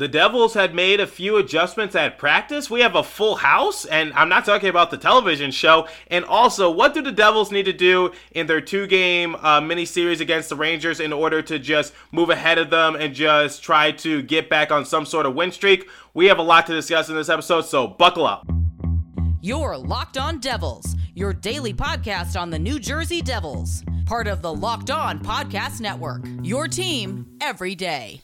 the Devils had made a few adjustments at practice. We have a full house, and I'm not talking about the television show. And also, what do the Devils need to do in their two game uh, mini series against the Rangers in order to just move ahead of them and just try to get back on some sort of win streak? We have a lot to discuss in this episode, so buckle up. You're Locked On Devils, your daily podcast on the New Jersey Devils, part of the Locked On Podcast Network. Your team every day.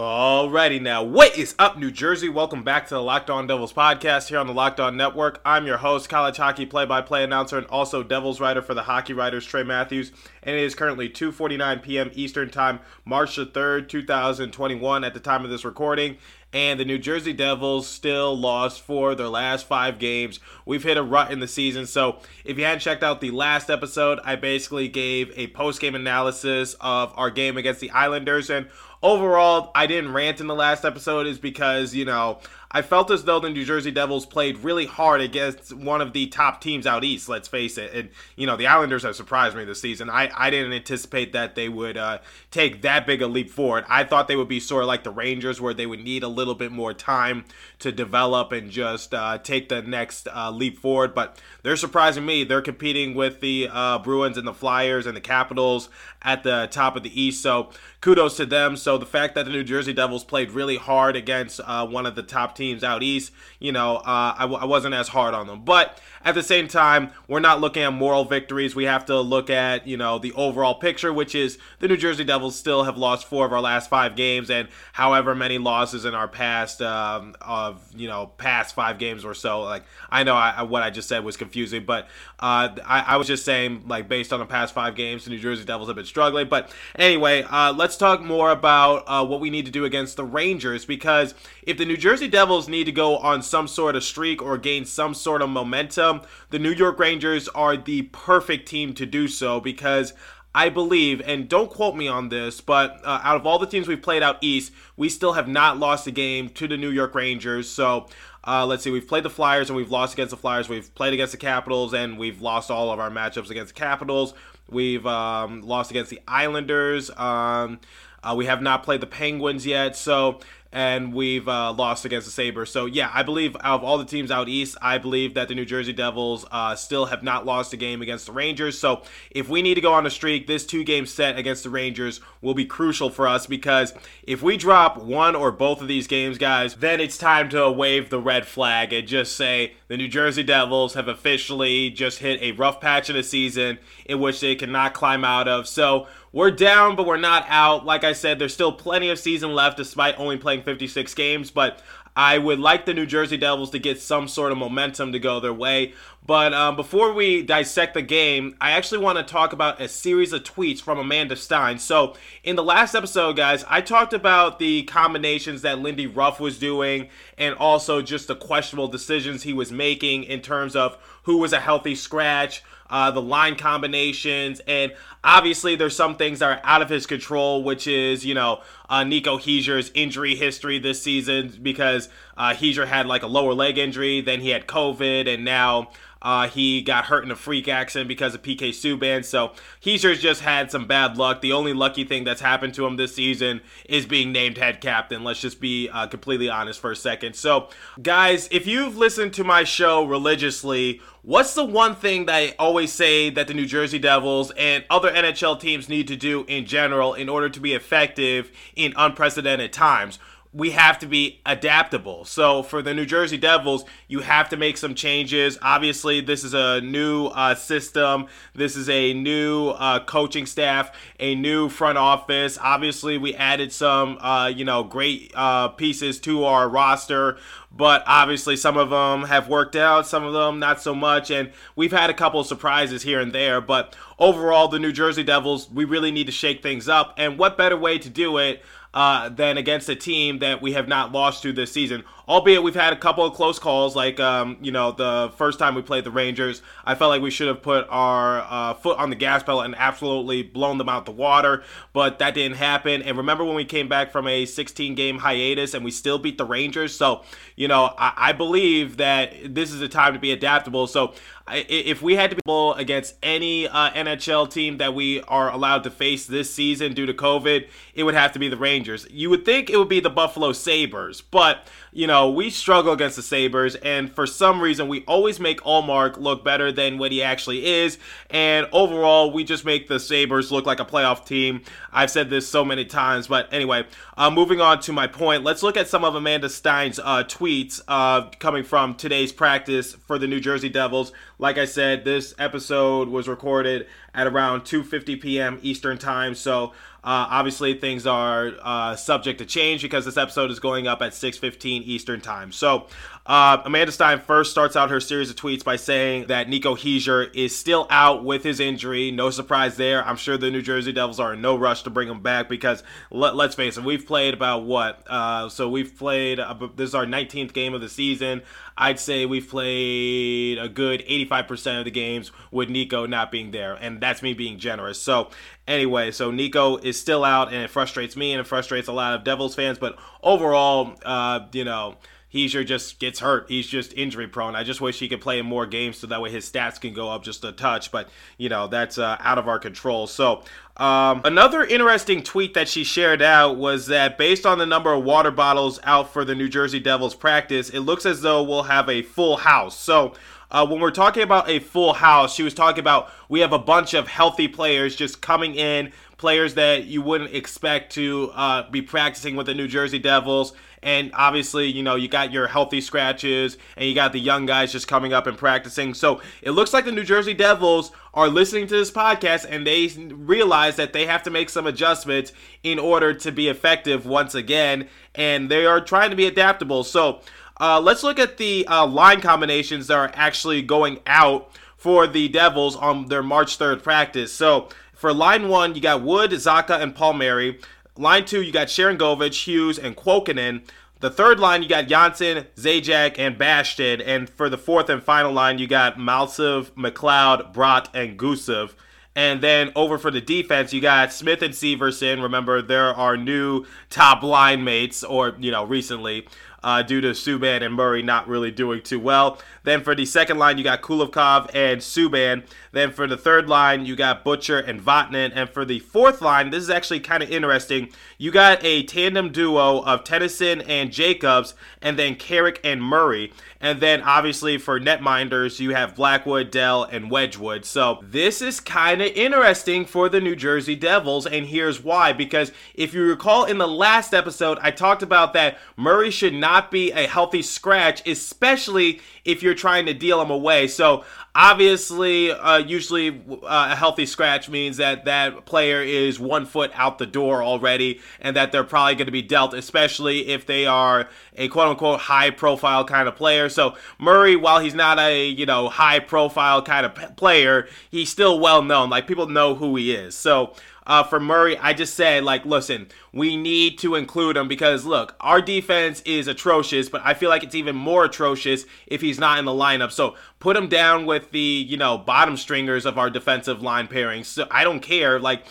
Alrighty now, what is up, New Jersey? Welcome back to the Locked On Devils podcast here on the Locked On Network. I'm your host, college hockey play-by-play announcer, and also Devils writer for the Hockey Writers, Trey Matthews. And it is currently 2:49 p.m. Eastern Time, March the third, 2021, at the time of this recording. And the New Jersey Devils still lost for their last five games. We've hit a rut in the season. So if you hadn't checked out the last episode, I basically gave a post-game analysis of our game against the Islanders and overall, I didn't rant in the last episode is because, you know, I felt as though the New Jersey Devils played really hard against one of the top teams out east, let's face it. And, you know, the Islanders have surprised me this season. I, I didn't anticipate that they would uh, take that big a leap forward. I thought they would be sort of like the Rangers, where they would need a little bit more time to develop and just uh, take the next uh, leap forward. But they're surprising me. They're competing with the uh, Bruins and the Flyers and the Capitals at the top of the East. So kudos to them. So the fact that the New Jersey Devils played really hard against uh, one of the top teams out east, you know, uh, I w- I wasn't as hard on them. But at the same time, we're not looking at moral victories. We have to look at, you know, the overall picture, which is the New Jersey Devils still have lost four of our last five games, and however many losses in our past um, of, you know, past five games or so. Like, I know I, what I just said was confusing, but uh, I, I, was just saying, like, based on the past five games, the New Jersey Devils have been struggling. But anyway, uh, let's talk more about uh, what we need to do against the Rangers, because if the New Jersey Devils need to go on some sort of streak or gain some sort of momentum, the New York Rangers are the perfect team to do so because I believe, and don't quote me on this, but uh, out of all the teams we've played out east, we still have not lost a game to the New York Rangers. So uh, let's see, we've played the Flyers and we've lost against the Flyers. We've played against the Capitals and we've lost all of our matchups against the Capitals. We've um, lost against the Islanders. Um, uh, we have not played the Penguins yet. So and we've uh, lost against the Sabres. So, yeah, I believe out of all the teams out east, I believe that the New Jersey Devils uh, still have not lost a game against the Rangers. So, if we need to go on a streak, this two game set against the Rangers will be crucial for us because if we drop one or both of these games, guys, then it's time to wave the red flag and just say the New Jersey Devils have officially just hit a rough patch of the season in which they cannot climb out of. So, we're down, but we're not out. Like I said, there's still plenty of season left despite only playing 56 games, but I would like the New Jersey Devils to get some sort of momentum to go their way. But um, before we dissect the game, I actually want to talk about a series of tweets from Amanda Stein. So, in the last episode, guys, I talked about the combinations that Lindy Ruff was doing and also just the questionable decisions he was making in terms of who was a healthy scratch, uh, the line combinations, and obviously there's some things that are out of his control, which is you know uh, Nico Hischier's injury history this season because uh, had like a lower leg injury, then he had COVID, and now uh, he got hurt in a freak accident because of PK Subban. So Hischier's just had some bad luck. The only lucky thing that's happened to him this season is being named head captain. Let's just be uh, completely honest for a second. So, guys, if you've listened to my show religiously, what's the one thing that I always say that the New Jersey Devils and other NHL teams need to do in general in order to be effective in unprecedented times? We have to be adaptable. So for the New Jersey Devils, you have to make some changes. Obviously, this is a new uh, system. This is a new uh, coaching staff, a new front office. Obviously, we added some, uh, you know, great uh, pieces to our roster but obviously some of them have worked out, some of them not so much, and we've had a couple of surprises here and there. But overall, the New Jersey Devils, we really need to shake things up, and what better way to do it uh, than against a team that we have not lost to this season. Albeit we've had a couple of close calls, like um, you know the first time we played the Rangers, I felt like we should have put our uh, foot on the gas pedal and absolutely blown them out the water, but that didn't happen. And remember when we came back from a 16 game hiatus and we still beat the Rangers? So you know I, I believe that this is a time to be adaptable. So if we had to be against any uh, NHL team that we are allowed to face this season due to COVID, it would have to be the Rangers. You would think it would be the Buffalo Sabres, but you know, we struggle against the Sabres, and for some reason, we always make Ullmark look better than what he actually is. And overall, we just make the Sabres look like a playoff team. I've said this so many times, but anyway, uh, moving on to my point, let's look at some of Amanda Stein's uh, tweets uh, coming from today's practice for the New Jersey Devils. Like I said, this episode was recorded at around 2:50 p.m. Eastern Time, so uh, obviously, things are uh, subject to change because this episode is going up at 6:15 Eastern Time. So, uh, Amanda Stein first starts out her series of tweets by saying that Nico Hischier is still out with his injury. No surprise there. I'm sure the New Jersey Devils are in no rush to bring him back because let, us face it, we've played about what? Uh, so we've played. Uh, this is our 19th game of the season. I'd say we've played a good 85% of the games with Nico not being there, and that's me being generous. So, anyway, so Nico is still out, and it frustrates me and it frustrates a lot of Devils fans. But overall, uh, you know, Hischier just gets hurt. He's just injury prone. I just wish he could play in more games so that way his stats can go up just a touch. But you know that's uh, out of our control. So um, another interesting tweet that she shared out was that based on the number of water bottles out for the New Jersey Devils practice, it looks as though we'll have a full house. So. Uh, when we're talking about a full house, she was talking about we have a bunch of healthy players just coming in, players that you wouldn't expect to uh, be practicing with the New Jersey Devils. And obviously, you know, you got your healthy scratches and you got the young guys just coming up and practicing. So it looks like the New Jersey Devils are listening to this podcast and they realize that they have to make some adjustments in order to be effective once again. And they are trying to be adaptable. So uh, let's look at the uh, line combinations that are actually going out for the Devils on their March 3rd practice. So for line one, you got Wood, Zacha, and Palmieri. Line two, you got Sharangovich, Hughes, and Kuokkanen. The third line, you got Johnsson, Zajac, and Bastian. And for the fourth and final line, you got Maltsev, McLeod, Bratt, and Gusev. And then over for the defense, you got Smith and Severson. Remember, there are new top line mates, or, you know, recently, uh, due to Subban and Murray not really doing too well. Then for the second line, you got Kulikov and Subban. Then for the third line, you got Butcher and Vatanen. And for the fourth line, this is actually kind of interesting. You got a tandem duo of Tennyson and Jacobs, and then Carrick and Murray. And then obviously for netminders, you have Blackwood, Dell, and Wedgewood. So this is kind of interesting for the New Jersey Devils, and here's why. Because if you recall in the last episode, I talked about that Murray should not be a healthy scratch, especially if you're trying to deal him away. So obviously, uh, usually uh, a healthy scratch means that that player is one foot out the door already, and that they're probably going to be dealt, especially if they are a quote unquote high profile kind of player. So Murray, while he's not a you know high profile kind of player, he's still well known. Like people know who he is. So uh, for Murray, I just say like, listen, we need to include him because, look, our defense is atrocious, but I feel like it's even more atrocious if he's not in the lineup. So put him down with the, you know, bottom stringers of our defensive line pairings. So I don't care. Like,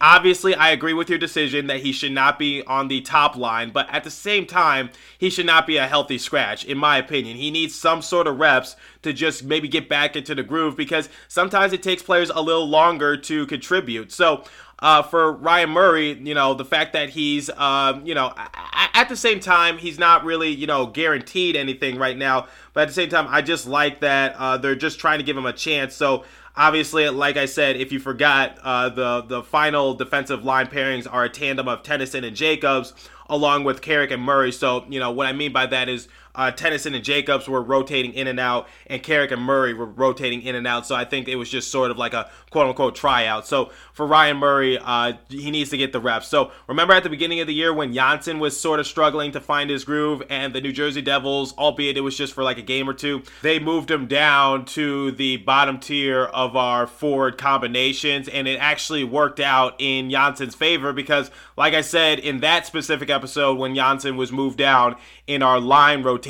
obviously, I agree with your decision that he should not be on the top line, but at the same time, he should not be a healthy scratch, in my opinion. He needs some sort of reps to just maybe get back into the groove because sometimes it takes players a little longer to contribute. So, uh, for Ryan Murray, you know, the fact that he's, um, you know, at the same time, he's not really, you know, guaranteed anything right now. But at the same time, I just like that uh, they're just trying to give him a chance. So obviously, like I said, if you forgot, uh, the the final defensive line pairings are a tandem of Tennyson and Jacobs, along with Carrick and Murray. So you know what I mean by that is uh, Tennyson and Jacobs were rotating in and out, and Carrick and Murray were rotating in and out. So I think it was just sort of like a quote unquote tryout. So for Ryan Murray, uh, he needs to get the reps. So remember at the beginning of the year when Johnsson was sort of struggling to find his groove, and the New Jersey Devils, albeit it was just for like a game or two, they moved him down to the bottom tier of our forward combinations, and it actually worked out in Johnsson's favor because, like I said in that specific episode, when Janssen was moved down in our line rotation,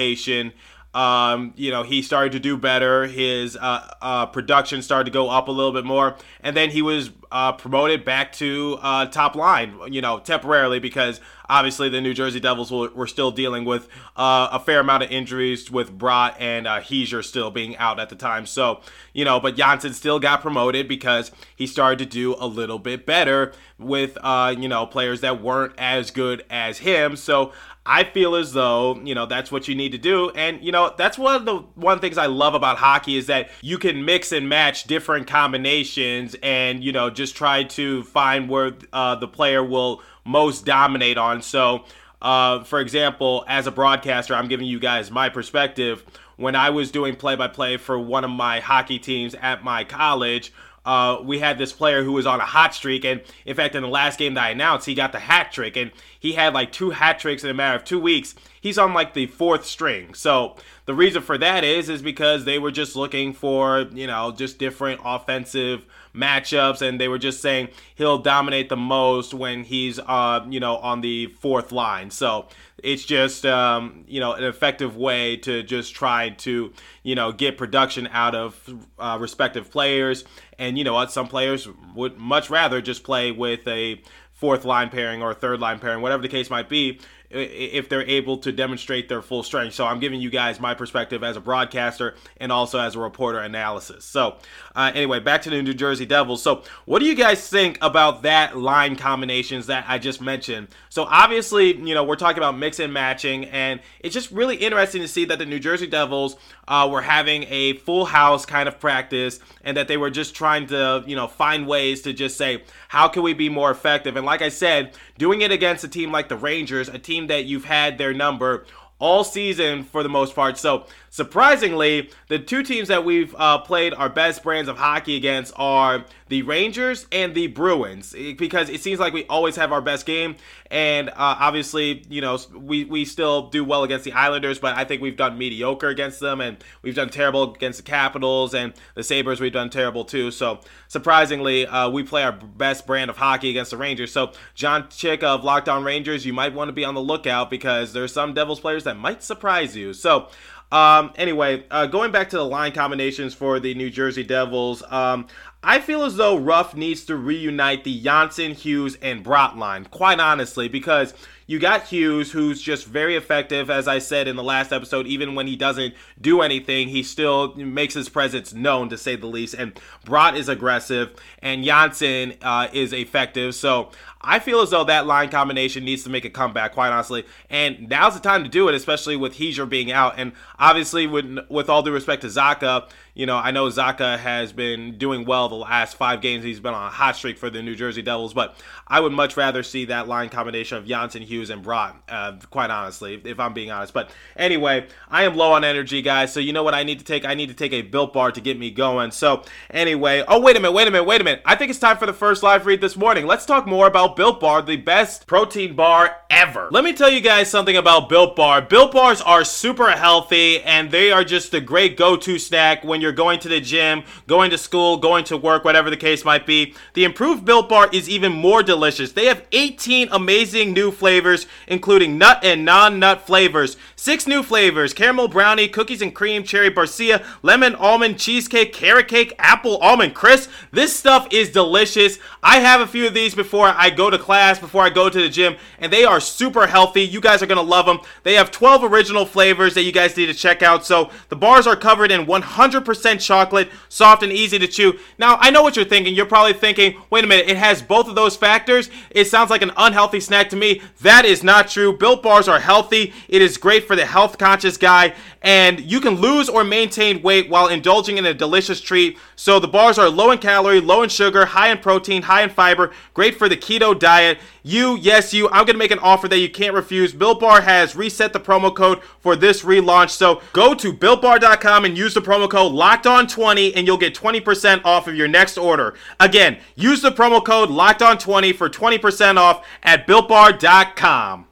um, you know, he started to do better. His uh, uh, production started to go up a little bit more, and then he was uh, promoted back to uh, top line. You know, temporarily because obviously the New Jersey Devils were, were still dealing with uh, a fair amount of injuries with Bratt and uh, Hischier still being out at the time. So you know, but Johnsson still got promoted because he started to do a little bit better with you know players that weren't as good as him. So I feel as though, you know, that's what you need to do. And, you know, that's one of the one things I love about hockey is that you can mix and match different combinations and, you know, just try to find where uh, the player will most dominate on. So, uh, for example, as a broadcaster, I'm giving you guys my perspective. When I was doing play by play for one of my hockey teams at my college, uh, we had this player who was on a hot streak, and in fact, in the last game that I announced, he got the hat trick, and he had like two hat tricks in a matter of two weeks. He's on like the fourth string. So the reason for that is is because they were just looking for you know just different offensive matchups, and they were just saying he'll dominate the most when he's uh you know on the fourth line. So it's just um, you know an effective way to just try to you know get production out of uh, respective players. And you know what, some players would much rather just play with a fourth line pairing or third line pairing, whatever the case might be, if they're able to demonstrate their full strength. So I'm giving you guys my perspective as a broadcaster and also as a reporter analysis. So uh, anyway, back to the New Jersey Devils. So what do you guys think about that line combinations that I just mentioned? So obviously, you know, we're talking about mix and matching, and it's just really interesting to see that the New Jersey Devils uh, were having a full house kind of practice, and that they were just trying to, you know, find ways to just say, how can we be more effective? And like I said, doing it against a team like the Rangers, a team that you've had their number all season for the most part. So surprisingly, the two teams that we've uh, played our best brands of hockey against are the Rangers and the Bruins because it seems like we always have our best game. And uh, obviously, you know, we, we still do well against the Islanders, but I think we've done mediocre against them and we've done terrible against the Capitals and the Sabres, we've done terrible too. So surprisingly, uh, we play our best brand of hockey against the Rangers. So, John Chick of Locked On Rangers, you might want to be on the lookout because there's some Devils players that might surprise you. So, um, anyway, uh, going back to the line combinations for the New Jersey Devils, um, I feel as though Ruff needs to reunite the Johnsson, Hughes, and Bratt line, quite honestly, because you got Hughes, who's just very effective, as I said in the last episode. Even when he doesn't do anything, he still makes his presence known, to say the least. And Bratt is aggressive, and Johnsson uh, is effective. So I feel as though that line combination needs to make a comeback, quite honestly. And now's the time to do it, especially with Hischier being out. And obviously, with with all due respect to Zacha, you know, I know Zacha has been doing well the last five games. He's been on a hot streak for the New Jersey Devils, but I would much rather see that line combination of Johnsson, Hughes, and Bratt, uh, quite honestly, if I'm being honest. But anyway, I am low on energy, guys. So you know what I need to take? I need to take a Built Bar to get me going. So anyway, oh, wait a minute, wait a minute, wait a minute. I think it's time for the first live read this morning. Let's talk more about Built Bar, the best protein bar ever. Let me tell you guys something about Built Bar. Built Bars are super healthy and they are just a great go to snack when you're going to the gym, going to school, going to work, whatever the case might be. The improved Built Bar is even more delicious. They have 18 amazing new flavors, including nut and non nut flavors. Six new flavors caramel brownie, cookies and cream, cherry barcia, lemon almond cheesecake, carrot cake, apple almond crisp. This stuff is delicious. I have a few of these before I go to class, before I go to the gym, and they are super healthy. You guys are going to love them. They have 12 original flavors that you guys need to check out. So the bars are covered in 100% chocolate, soft and easy to chew. Now, I know what you're thinking. You're probably thinking, wait a minute, it has both of those factors. It sounds like an unhealthy snack to me. That is not true. Built bars are healthy. It is great for the health conscious guy, and you can lose or maintain weight while indulging in a delicious treat. So the bars are low in calorie, low in sugar, high in protein, high in fiber, great for the keto diet. You, yes, you, I'm to make an offer that you can't refuse. Built Bar has reset the promo code for this relaunch. So go to builtbar.com and use the promo code locked on 20 and you'll get 20% off of your next order. Again, use the promo code locked on 20 for 20% off at builtbar.com.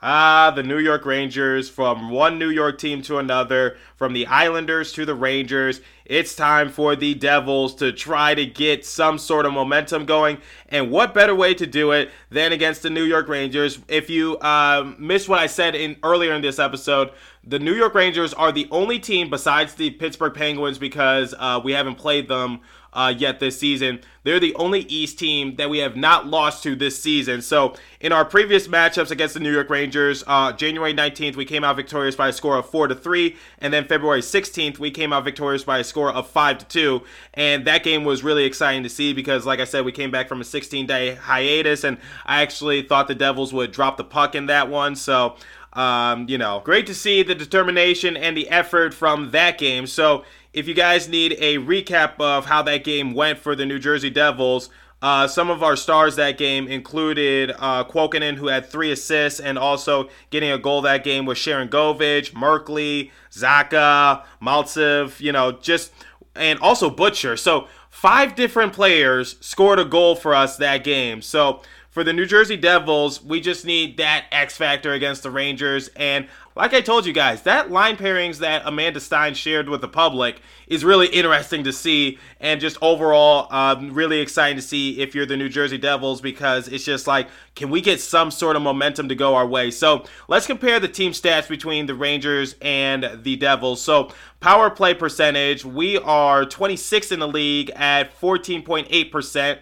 Ah, the New York Rangers from one New York team to another, from the Islanders to the Rangers. it's time for the Devils to try to get some sort of momentum going. And what better way to do it than against the New York Rangers? If you um, missed what I said in earlier in this episode, the New York Rangers are the only team besides the Pittsburgh Penguins because uh, we haven't played them uh, yet this season. They're the only East team that we have not lost to this season. So, in our previous matchups against the New York Rangers, uh, January 19th, we came out victorious by a score of 4 to 3. And then February 16th, we came out victorious by a score of 5 to 2. And that game was really exciting to see because, like I said, we came back from a 16 day hiatus. And I actually thought the Devils would drop the puck in that one. So, um, you know, great to see the determination and the effort from that game. So, if you guys need a recap of how that game went for the New Jersey Devils, uh, some of our stars that game included uh, Kuokkanen, who had three assists, and also getting a goal that game was Sharangovich, Merkley, Zacha, Maltsev, you know, just, and also Butcher. So five different players scored a goal for us that game. So for the New Jersey Devils, we just need that X factor against the Rangers. And like I told you guys, that line pairings that Amanda Stein shared with the public is really interesting to see, and just overall, um, really exciting to see if you're the New Jersey Devils because it's just like, can we get some sort of momentum to go our way? So let's compare the team stats between the Rangers and the Devils. So power play percentage, we are 26th in the league at 14.8%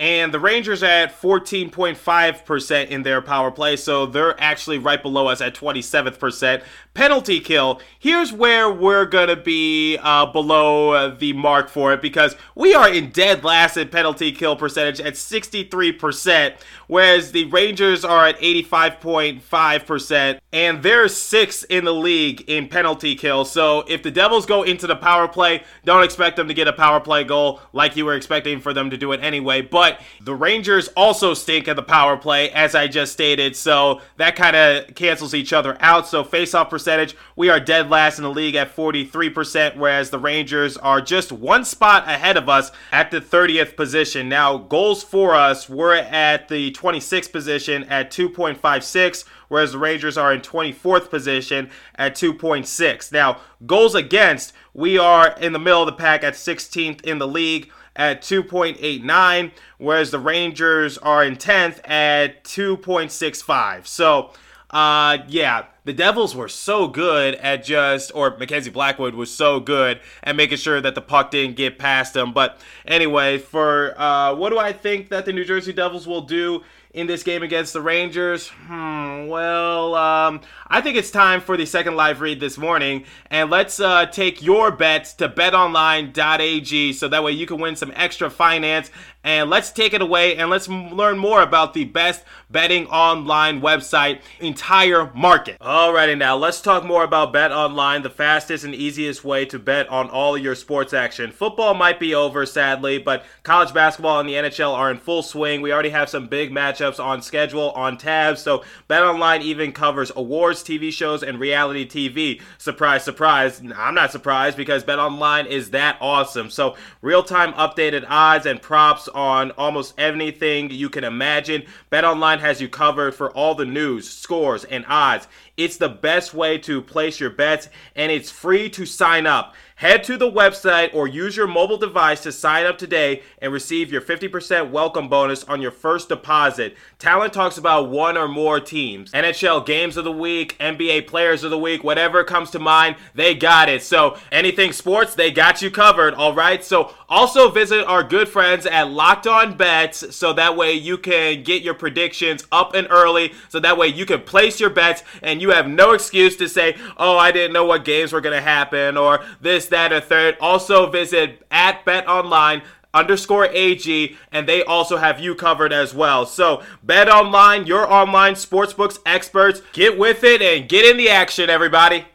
and the Rangers at 14.5% in their power play, so they're actually right below us at 27th percent. Penalty kill, here's where we're gonna be uh, below uh, the mark for it because we are in dead last in penalty kill percentage at 63%, whereas the Rangers are at 85.5%, and they're sixth in the league in penalty kill. So if the Devils go into the power play, don't expect them to get a power play goal like you were expecting for them to do it anyway. But but the Rangers also stink at the power play, as I just stated, so that kind of cancels each other out. So face-off percentage, we are dead last in the league at 43%, whereas the Rangers are just one spot ahead of us at the 30th position. Now, goals for us, we're at the 26th position at 2.56 whereas the Rangers are in 24th position at 2.6. Now, goals against, we are in the middle of the pack at 16th in the league at 2.89, whereas the Rangers are in 10th at 2.65. So, uh, yeah, the Devils were so good at just, or Mackenzie Blackwood was so good at making sure that the puck didn't get past them. But anyway, for uh, what do I think that the New Jersey Devils will do in this game against the Rangers? Hmm, well, um, I think it's time for the second live read this morning, and let's uh, take your bets to betonline.ag so that way you can win some extra finance. And let's take it away and let's learn more about the best betting online website entire market. Alrighty, now let's talk more about Bet Online, the fastest and easiest way to bet on all your sports action. Football might be over, sadly, but college basketball and the NHL are in full swing. We already have some big matchups on schedule on tabs, so Bet Online even covers awards TV shows, and reality TV. Surprise, surprise. I'm not surprised because BetOnline is that awesome. So, real time updated odds and props on almost anything you can imagine. BetOnline has you covered for all the news, scores, and odds. It's the best way to place your bets, and it's free to sign up. Head to the website or use your mobile device to sign up today and receive your 50% welcome bonus on your first deposit. Talent talks about one or more teams. NHL games of the week, NBA players of the week, whatever comes to mind, they got it. So anything sports, they got you covered, all right? So also visit our good friends at Locked On Bets so that way you can get your predictions up and early so that way you can place your bets and you have no excuse to say, "Oh, I didn't know what games were going to happen" or this that, or third. Also visit at Bet Online underscore AG, and they also have you covered as well. So, Bet Online, your online sportsbooks experts, get with it and get in the action, everybody.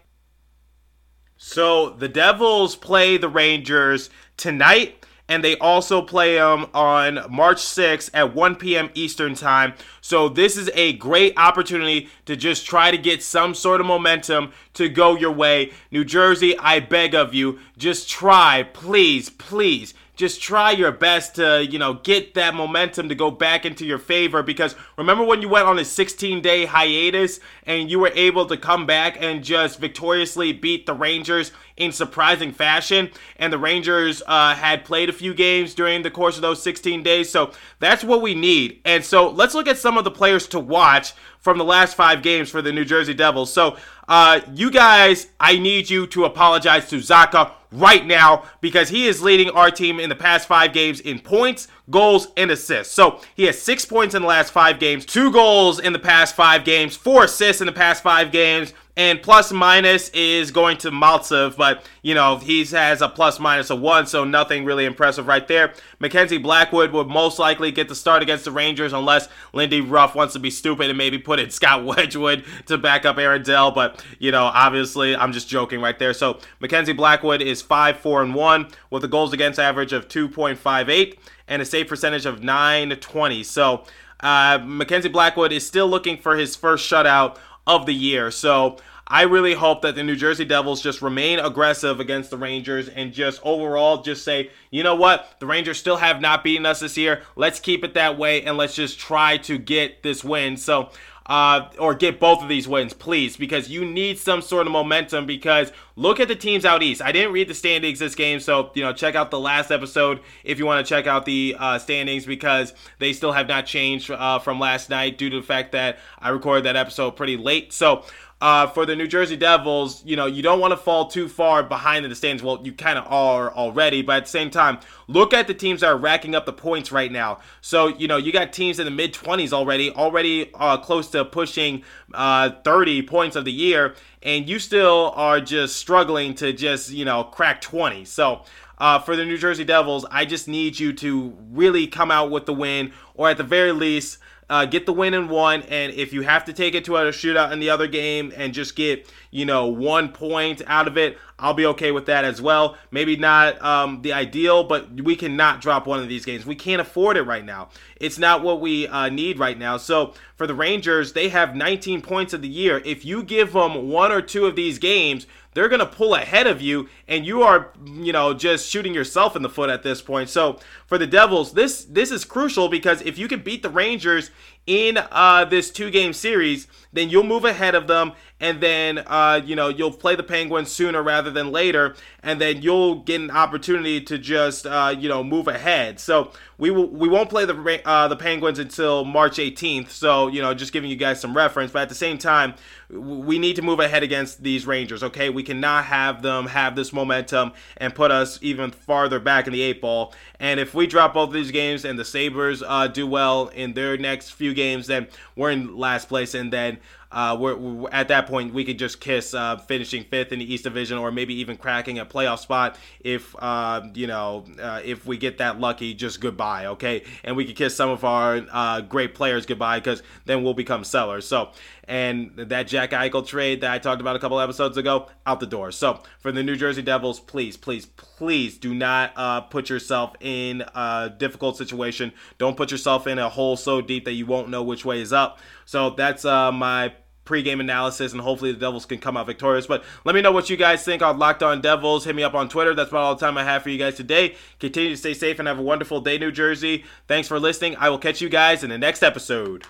So, the Devils play the Rangers tonight and they also play them on March 6th at 1 p.m. Eastern Time. So this is a great opportunity to just try to get some sort of momentum to go your way. New Jersey, I beg of you, just try, please, please just try your best to, you know, get that momentum to go back into your favor because remember when you went on a 16 day hiatus and you were able to come back and just victoriously beat the Rangers in surprising fashion. And the Rangers uh, had played a few games during the course of those 16 days. So that's what we need. And so let's look at some of the players to watch from the last five games for the New Jersey Devils. So, uh, you guys, I need you to apologize to Zacha right now because he is leading our team in the past five games in points, goals, and assists. So he has six points in the last five games, two goals in the past five games, four assists in the past five games, and plus minus is going to Maltsev, but you know he has a plus minus of one, so nothing really impressive right there. Mackenzie Blackwood would most likely get the start against the Rangers unless Lindy Ruff wants to be stupid and maybe put in Scott Wedgewood to back up Aaron Dell, but you know obviously I'm just joking right there. So Mackenzie Blackwood is five four and one with a goals against average of 2.58 and a save percentage of 920. So uh, Mackenzie Blackwood is still looking for his first shutout of the year. So I really hope that the New Jersey Devils just remain aggressive against the Rangers and just overall just say, you know what, the Rangers still have not beaten us this year. Let's keep it that way and let's just try to get this win. So uh, or get both of these wins, please, because you need some sort of momentum. Because look at the teams out east. I didn't read the standings this game, so you know check out the last episode if you want to check out the uh, standings because they still have not changed uh, from last night due to the fact that I recorded that episode pretty late. So uh, for the New Jersey Devils, you know, you don't want to fall too far behind in the standings. Well, you kind of are already, but at the same time, look at the teams that are racking up the points right now. So, you know, you got teams in the mid 20s already, already uh, close to pushing uh, 30 points of the year, and you still are just struggling to just, you know, crack 20. So, uh, for the New Jersey Devils, I just need you to really come out with the win, or at the very least, uh, get the win in one, and if you have to take it to a shootout in the other game and just get you know one point out of it, I'll be okay with that as well. Maybe not um, the ideal, but we cannot drop one of these games. We can't afford it right now. It's not what we uh, need right now. So for the Rangers, they have 19 points of the year. If you give them one or two of these games, they're going to pull ahead of you and you are you know just shooting yourself in the foot at this point so for the devils this this is crucial because if you can beat the rangers in uh, this two game series then you'll move ahead of them and then uh, you know you'll play the penguins sooner rather than later and then you'll get an opportunity to just uh, you know move ahead. So we will we won't play the uh, the penguins until march 18th so you know just giving you guys some reference but at the same time we need to move ahead against these rangers okay? We cannot have them have this momentum and put us even farther back in the eight ball and if we drop both of these games and the sabres uh, do well in their next few games then we're in last place and then uh, we're, we're, at that point we could just kiss uh, finishing fifth in the East Division or maybe even cracking a playoff spot if uh, you know uh, if we get that lucky. Just goodbye, okay? And we could kiss some of our uh, great players goodbye because then we'll become sellers. So and that Jack Eichel trade that I talked about a couple episodes ago out the door. So for the New Jersey Devils, please, please, please do not uh, put yourself in a difficult situation. Don't put yourself in a hole so deep that you won't know which way is up. So that's my pregame analysis, and hopefully the Devils can come out victorious. But let me know what you guys think on Locked On Devils. Hit me up on Twitter. That's about all the time I have for you guys today. Continue to stay safe and have a wonderful day, New Jersey. Thanks for listening. I will catch you guys in the next episode.